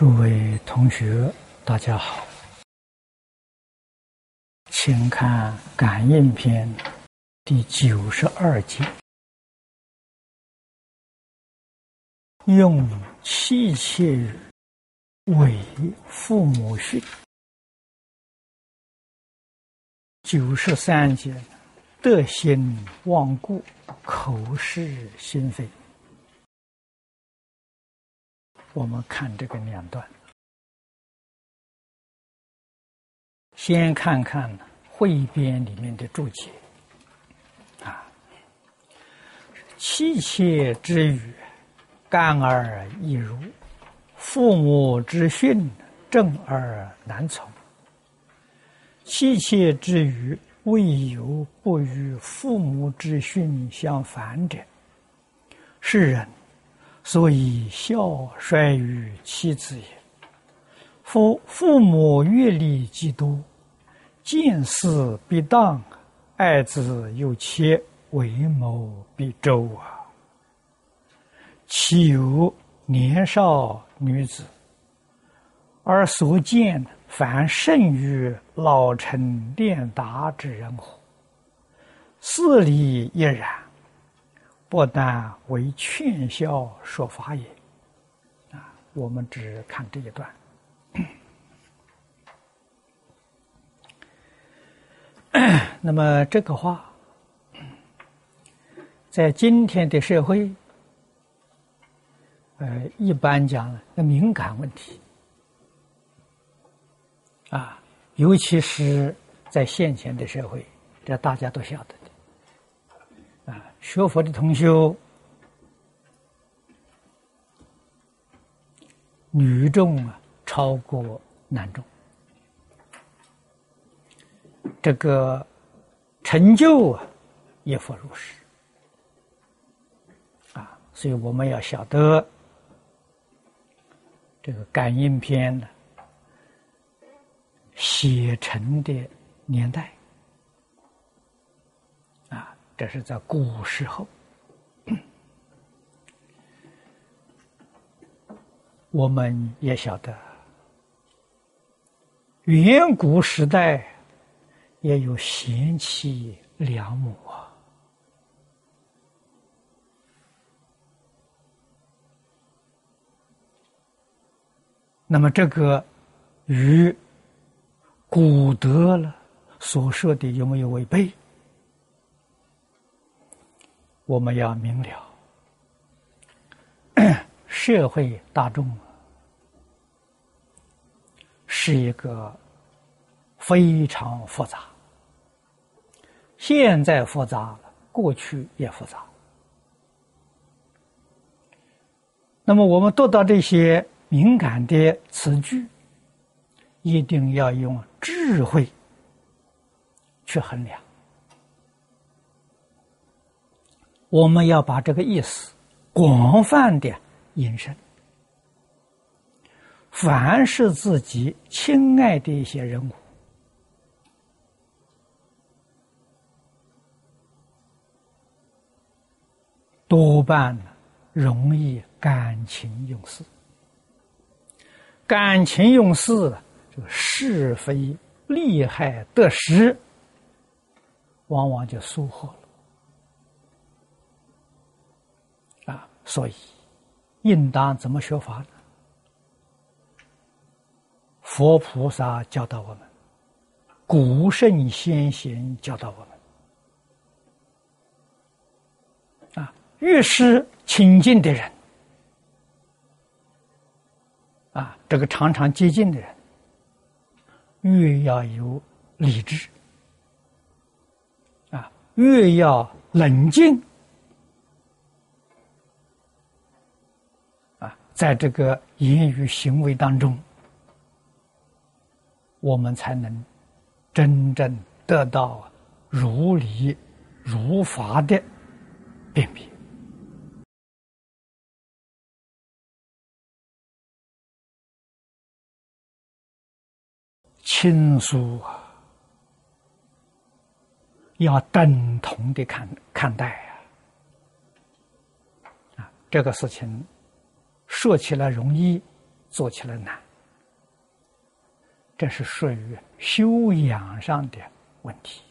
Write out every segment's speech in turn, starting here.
诸位同学，大家好，请看《感应篇》第九十二节，用妻妾语为父母训。九十三节，德心忘故，口是心非。我们看这个两段，先看看汇编里面的注解啊，妻妾之语，干而易如；父母之训，正而难从。妻妾之语，未有不与父母之训相反者，是人。所以孝衰于妻子也。夫父母阅历既多，见事必当，爱子有切，为谋必周啊。岂有年少女子，而所见凡甚于老成练达之人乎？事理亦然。不但为劝孝说法也，啊，我们只看这一段。那么这个话，在今天的社会，呃，一般讲那敏感问题，啊，尤其是在现前的社会，这大家都晓得。啊学佛的同修，女众啊超过男众，这个成就啊也佛如是啊，所以我们要晓得这个感应篇的写成的年代。这是在古时候，我们也晓得，远古时代也有贤妻良母啊。那么，这个与古德了所说的有没有违背？我们要明了，社会大众是一个非常复杂，现在复杂了，过去也复杂。那么，我们读到这些敏感的词句，一定要用智慧去衡量。我们要把这个意思广泛的引申，凡是自己亲爱的一些人物，多半容易感情用事，感情用事，这个是非利害得失，往往就疏忽了。所以，应当怎么学法呢？佛菩萨教导我们，古圣先贤教导我们，啊，越是亲近的人，啊，这个常常接近的人，越要有理智，啊，越要冷静。在这个言语行为当中，我们才能真正得到如理如法的辨别。亲疏啊，要等同的看看待啊，啊，这个事情。说起来容易，做起来难，这是属于修养上的问题。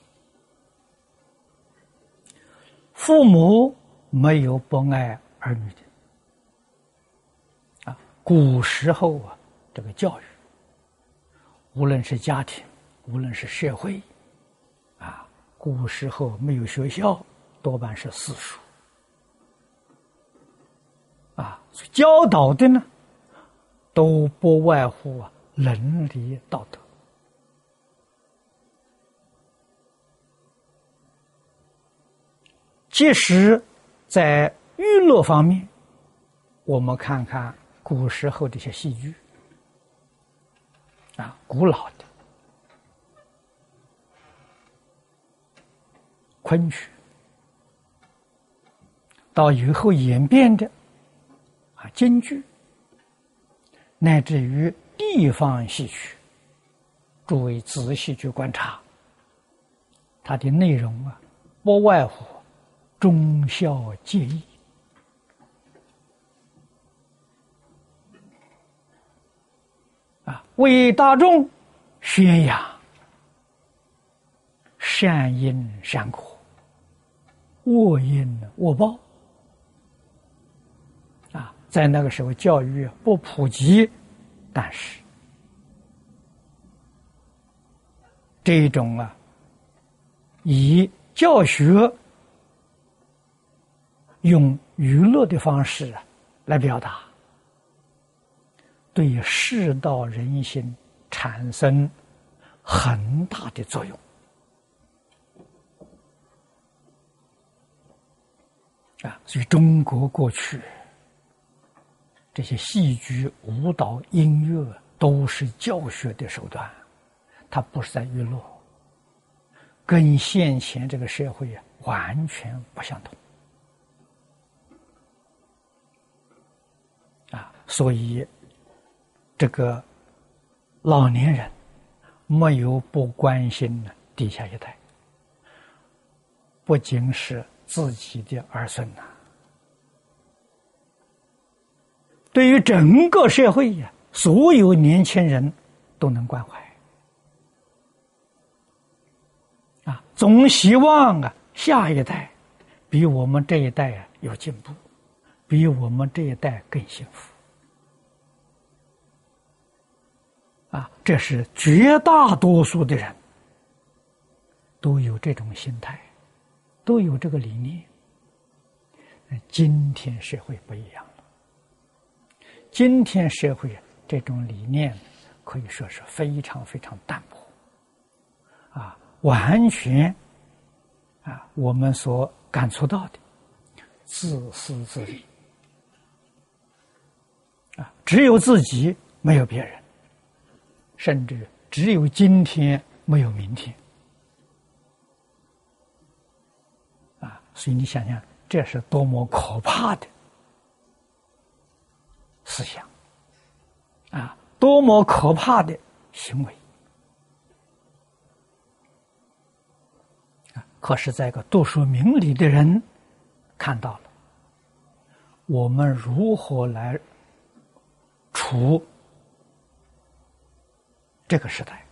父母没有不爱儿女的啊，古时候啊，这个教育，无论是家庭，无论是社会，啊，古时候没有学校，多半是私塾。啊，所教导的呢，都不外乎啊伦理道德。即使在娱乐方面，我们看看古时候这些戏剧，啊，古老的昆曲，到以后演变的。啊，京剧，乃至于地方戏曲，诸位仔细去观察，它的内容啊，不外乎忠孝节义啊，为大众宣扬善因善果，恶因恶报。在那个时候，教育不普及，但是这种啊，以教学用娱乐的方式啊来表达，对世道人心产生很大的作用啊！所以中国过去。这些戏剧、舞蹈、音乐都是教学的手段，它不是在娱乐，跟现前这个社会啊完全不相同。啊，所以这个老年人没有不关心的底下一代，不仅是自己的儿孙呐。对于整个社会呀，所有年轻人都能关怀啊，总希望啊，下一代比我们这一代啊有进步，比我们这一代更幸福啊，这是绝大多数的人都有这种心态，都有这个理念。今天社会不一样。今天社会这种理念可以说是非常非常淡薄，啊，完全啊，我们所感触到的自私自利啊，只有自己没有别人，甚至只有今天没有明天啊，所以你想想，这是多么可怕的！思想啊，多么可怕的行为啊！可是，在一个读书明理的人看到了，我们如何来处这个时代，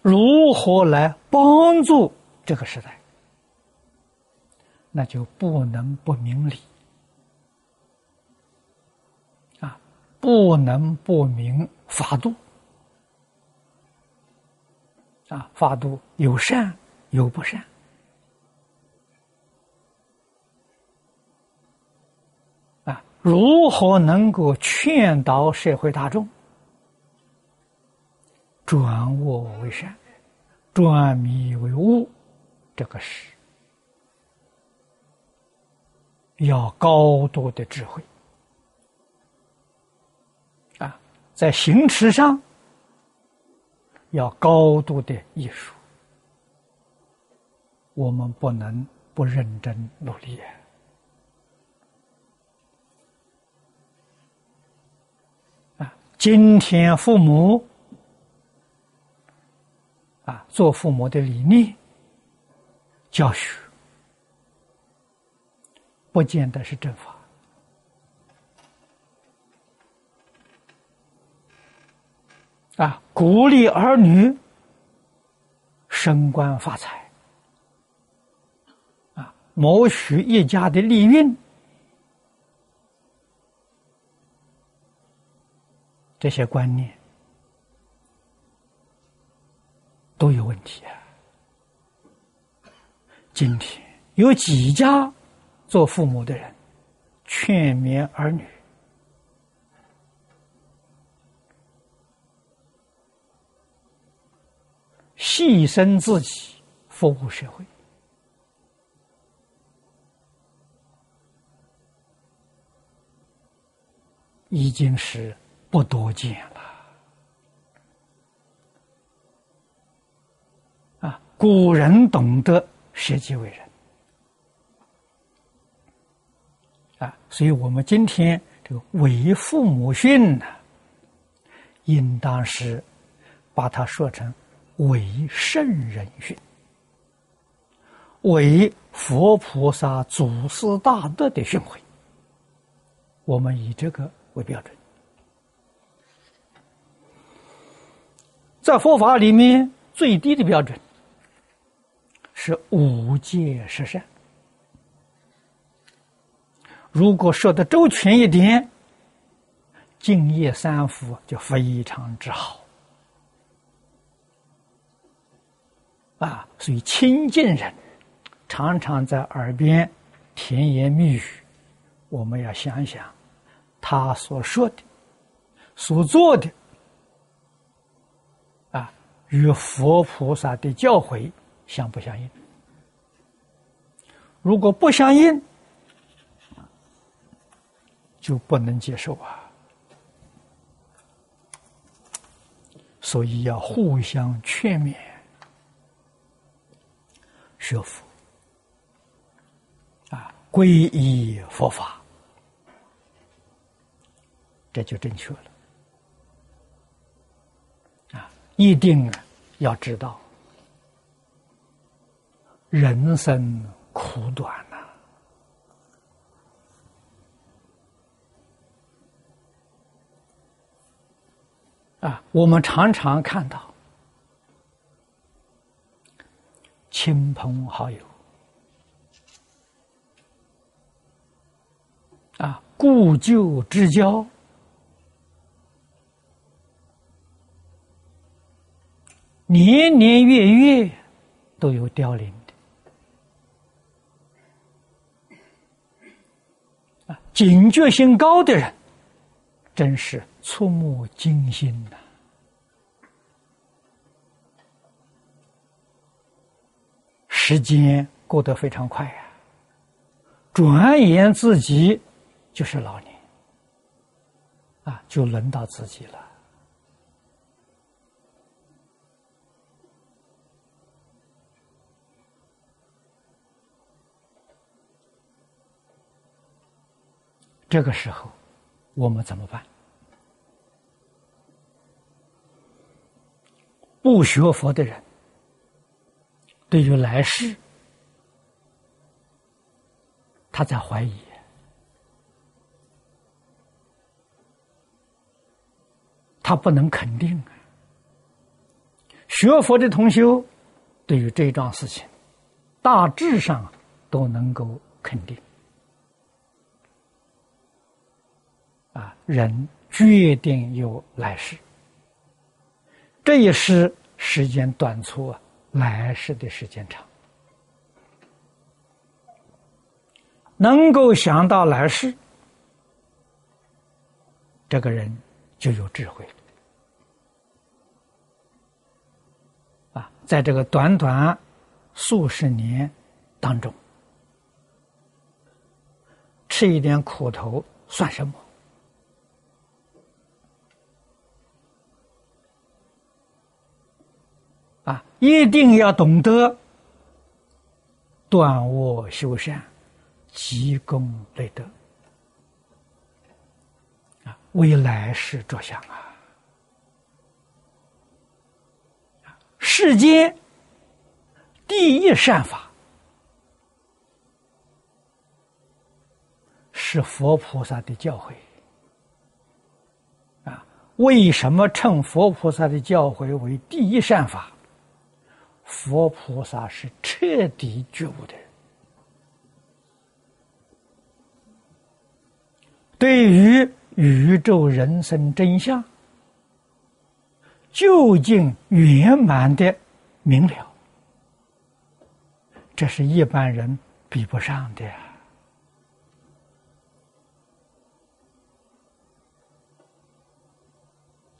如何来帮助这个时代，那就不能不明理。不能不明法度啊！法度有善有不善啊！如何能够劝导社会大众转恶为善、转迷为悟？这个是要高度的智慧。在行持上要高度的艺术，我们不能不认真努力啊！今天父母啊，做父母的理念教学，不见得是正法啊，鼓励儿女升官发财，啊，谋取一家的利运，这些观念都有问题啊！今天有几家做父母的人劝勉儿女？牺牲自己，服务社会，已经是不多见了。啊，古人懂得舍己为人，啊，所以我们今天这个为父母训呢，应当是把它说成。为圣人训，为佛菩萨祖师大德的训诲，我们以这个为标准。在佛法里面，最低的标准是五戒十善。如果说的周全一点，敬业三福就非常之好。啊，所以亲近人常常在耳边甜言蜜语，我们要想想他所说的、所做的，啊，与佛菩萨的教诲相不相应？如果不相应，就不能接受啊。所以要互相劝勉。学佛啊，皈依佛法，这就正确了啊！一定要知道，人生苦短呐啊！我们常常看到。亲朋好友。啊，故旧之交，年年月月都有凋零的。啊，警觉性高的人，真是触目惊心呐。时间过得非常快呀，转眼自己就是老年，啊，就轮到自己了。这个时候，我们怎么办？不学佛的人。对于来世，他在怀疑，他不能肯定。学佛的同修，对于这桩事情，大致上都能够肯定。啊，人决定有来世，这也是时间短促啊。来世的时间长，能够想到来世，这个人就有智慧啊！在这个短短数十年当中，吃一点苦头算什么？啊，一定要懂得断恶修善、积功累德啊，为来世着想啊！世间第一善法是佛菩萨的教诲啊，为什么称佛菩萨的教诲为第一善法？佛菩萨是彻底觉悟的人，对于宇宙人生真相，究竟圆满的明了，这是一般人比不上的。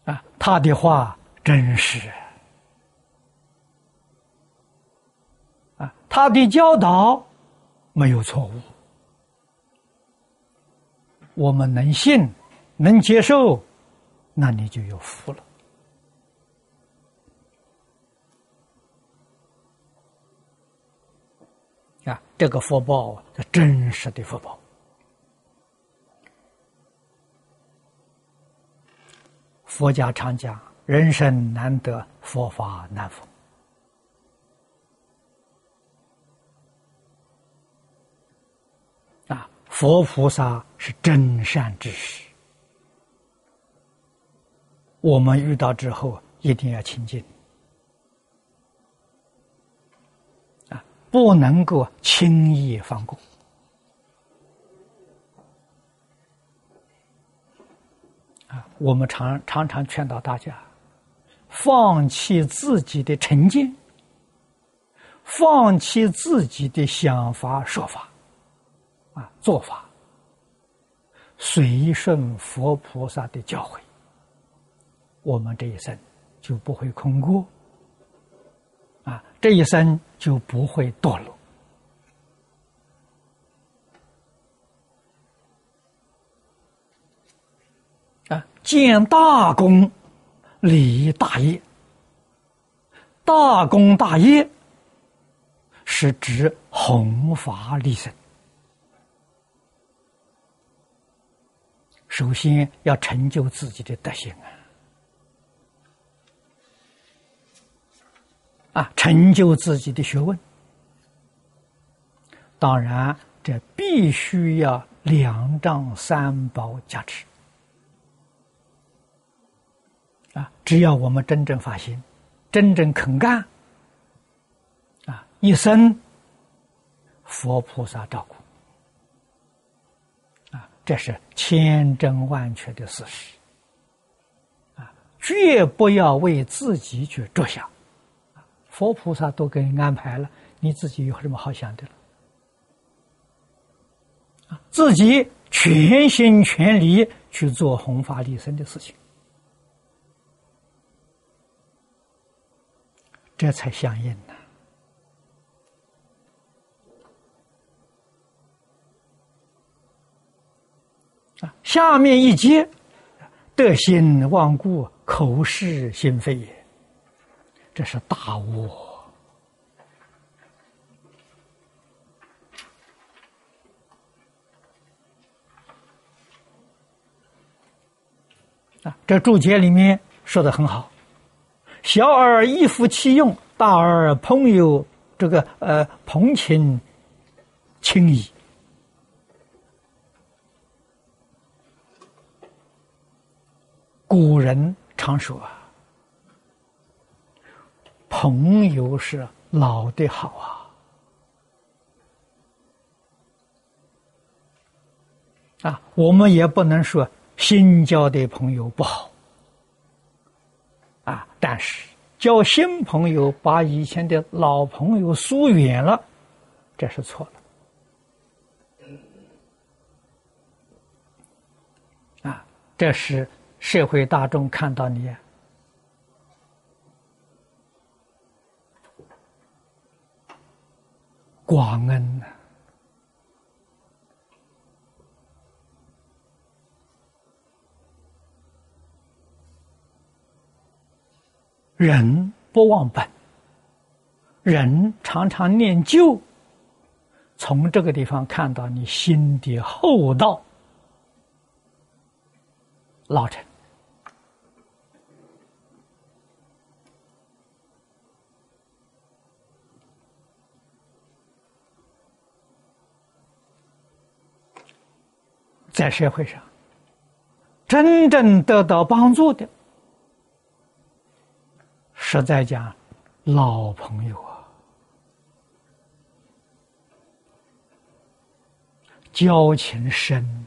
啊，他的话真实。他的教导没有错误，我们能信，能接受，那你就有福了。啊，这个福报是真实的福报。佛家常讲，人生难得，佛法难逢。佛菩萨是真善之士，我们遇到之后一定要亲近，啊，不能够轻易放过。啊，我们常常常劝导大家，放弃自己的成见，放弃自己的想法说法。啊，做法随顺佛菩萨的教诲，我们这一生就不会空过，啊，这一生就不会堕落。啊，建大功，立大业，大功大业是指弘法利生。首先要成就自己的德行啊，啊，成就自己的学问。当然，这必须要两丈三宝加持啊！只要我们真正发心，真正肯干，啊，一生佛菩萨照顾。这是千真万确的事实，啊，绝不要为自己去着想，佛菩萨都给你安排了，你自己有什么好想的了？啊，自己全心全力去做弘法利生的事情，这才相应呢。下面一节，得心忘故，口是心非，这是大悟啊！这注解里面说的很好，小儿一夫其用，大儿朋友这个呃朋亲情谊。古人常说啊，朋友是老的好啊，啊，我们也不能说新交的朋友不好，啊，但是交新朋友把以前的老朋友疏远了，这是错了，啊，这是。社会大众看到你，广恩。呐，人不忘本，人常常念旧，从这个地方看到你心的厚道，老陈。在社会上，真正得到帮助的，实在讲，老朋友啊，交情深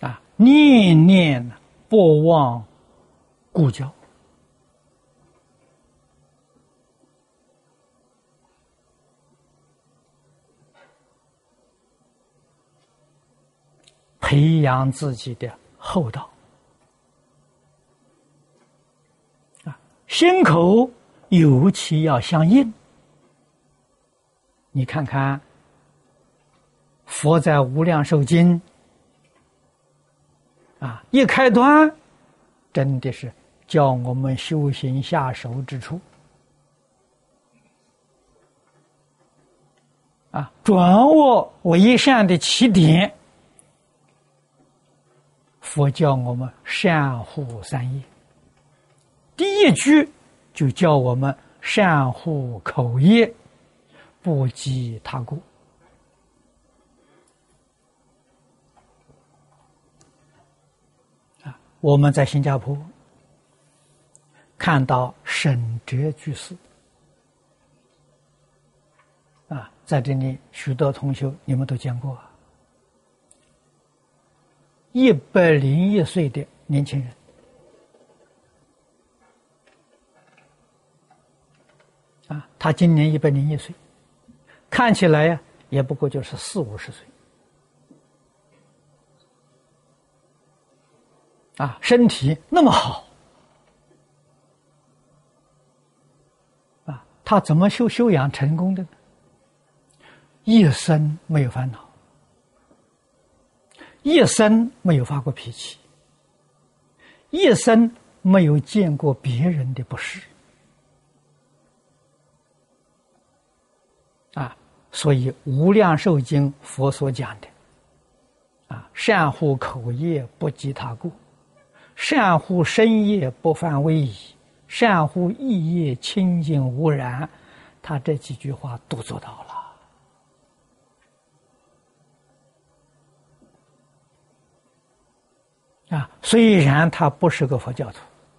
啊，念念不忘故交。培养自己的厚道啊，心口尤其要相应。你看看，佛在《无量寿经》啊，一开端，真的是教我们修行下手之处啊，转恶为善的起点。佛教我们善护三业，第一句就教我们善护口业，不积他过。啊，我们在新加坡看到沈哲居士，啊，在这里许多同学你们都见过。啊一百零一岁的年轻人啊，他今年一百零一岁，看起来呀，也不过就是四五十岁啊，身体那么好啊，他怎么修修养成功的？一生没有烦恼。一生没有发过脾气，一生没有见过别人的不是，啊，所以《无量寿经》佛所讲的，啊，善护口业不及他过，善护身业不犯威仪，善护意业清净无染，他这几句话都做到了。啊，虽然他不是个佛教徒，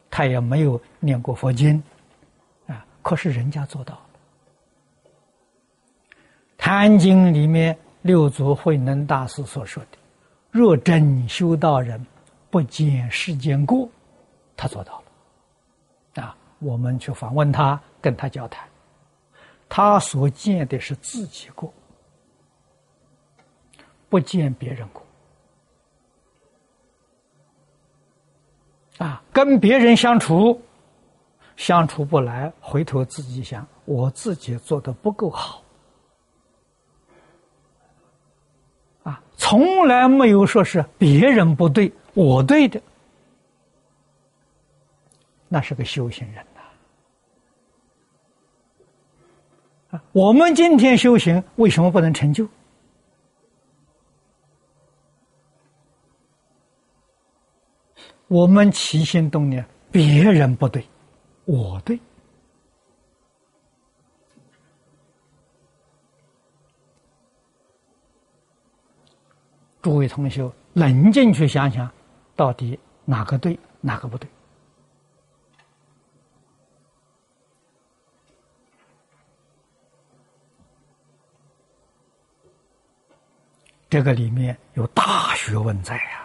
他也没有念过佛经，啊，可是人家做到了。《坛经》里面六祖慧能大师所说的：“若真修道人，不见世间过。”他做到了。啊，我们去访问他，跟他交谈，他所见的是自己过，不见别人过。啊，跟别人相处，相处不来，回头自己想，我自己做的不够好，啊，从来没有说是别人不对，我对的，那是个修行人呐。啊，我们今天修行为什么不能成就？我们起心动念，别人不对，我对。诸位同学，冷静去想想，到底哪个对，哪个不对？这个里面有大学问在呀。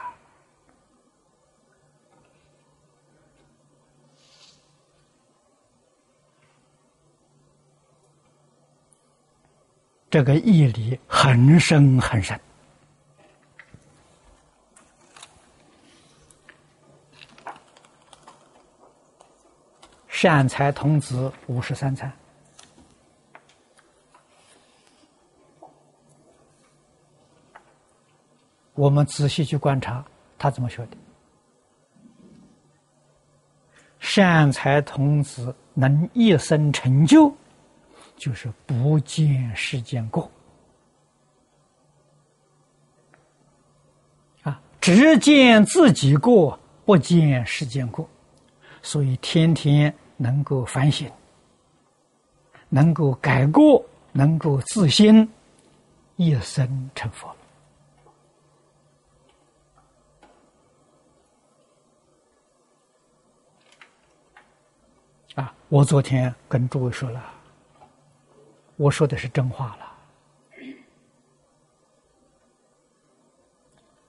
这个义理很深很深。善财童子五十三参，我们仔细去观察他怎么学的。善财童子能一生成就。就是不见世间过啊，只见自己过，不见世间过，所以天天能够反省，能够改过，能够自新，一生成佛。啊！我昨天跟诸位说了，我说的是真话了。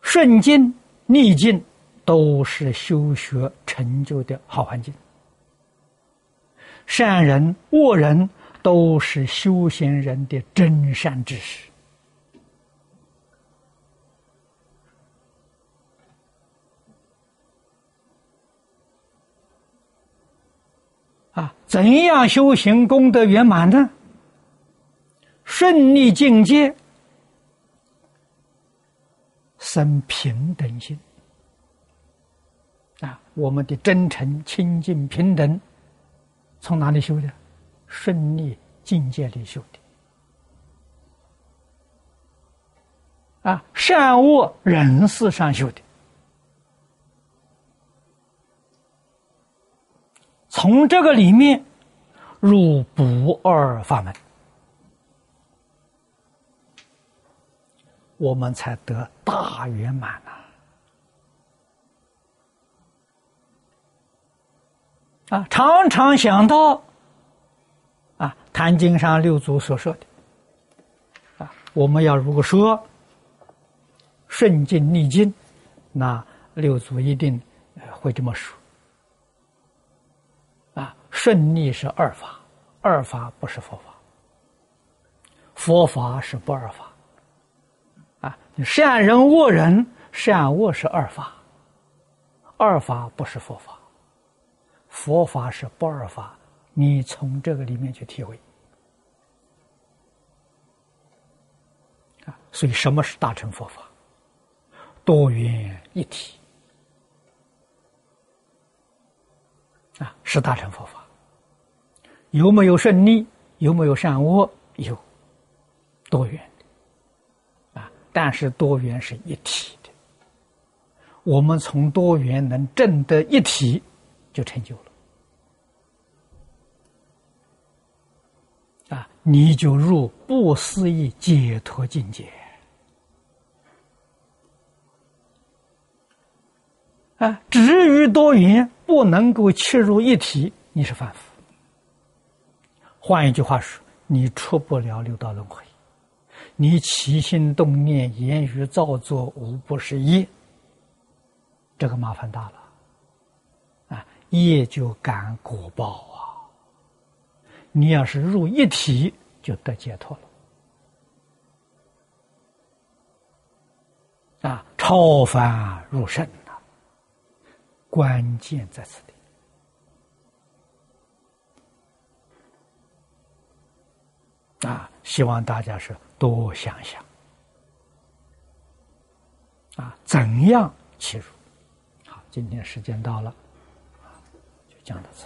顺境逆境都是修学成就的好环境，善人恶人都是修行人的真善知识。啊，怎样修行功德圆满呢？顺利境界。生平等心啊！我们的真诚、清净、平等，从哪里修的？顺利境界里修的。啊，善恶人事上修的，从这个里面入不二法门。我们才得大圆满呐！啊，常常想到啊，《坛经》上六祖所说的啊，我们要如果说顺境逆境，那六祖一定会这么说啊，顺逆是二法，二法不是佛法，佛法是不二法。啊善人恶人，善恶是二法，二法不是佛法，佛法是不二法。你从这个里面去体会啊，所以什么是大乘佛法？多元一体啊，是大乘佛法。有没有顺利？有没有善恶？有，多元。但是多元是一体的，我们从多元能证得一体，就成就了。啊，你就入不思议解脱境界。啊，至于多元不能够切入一体，你是凡夫。换一句话说，你出不了六道轮回。你起心动念、言语造作，无不是业，这个麻烦大了，啊，业就感果报啊。你要是入一体，就得解脱了，啊，超凡入圣呐，关键在此地。啊，希望大家是。多想想啊，怎样切入？好，今天时间到了，就讲到此。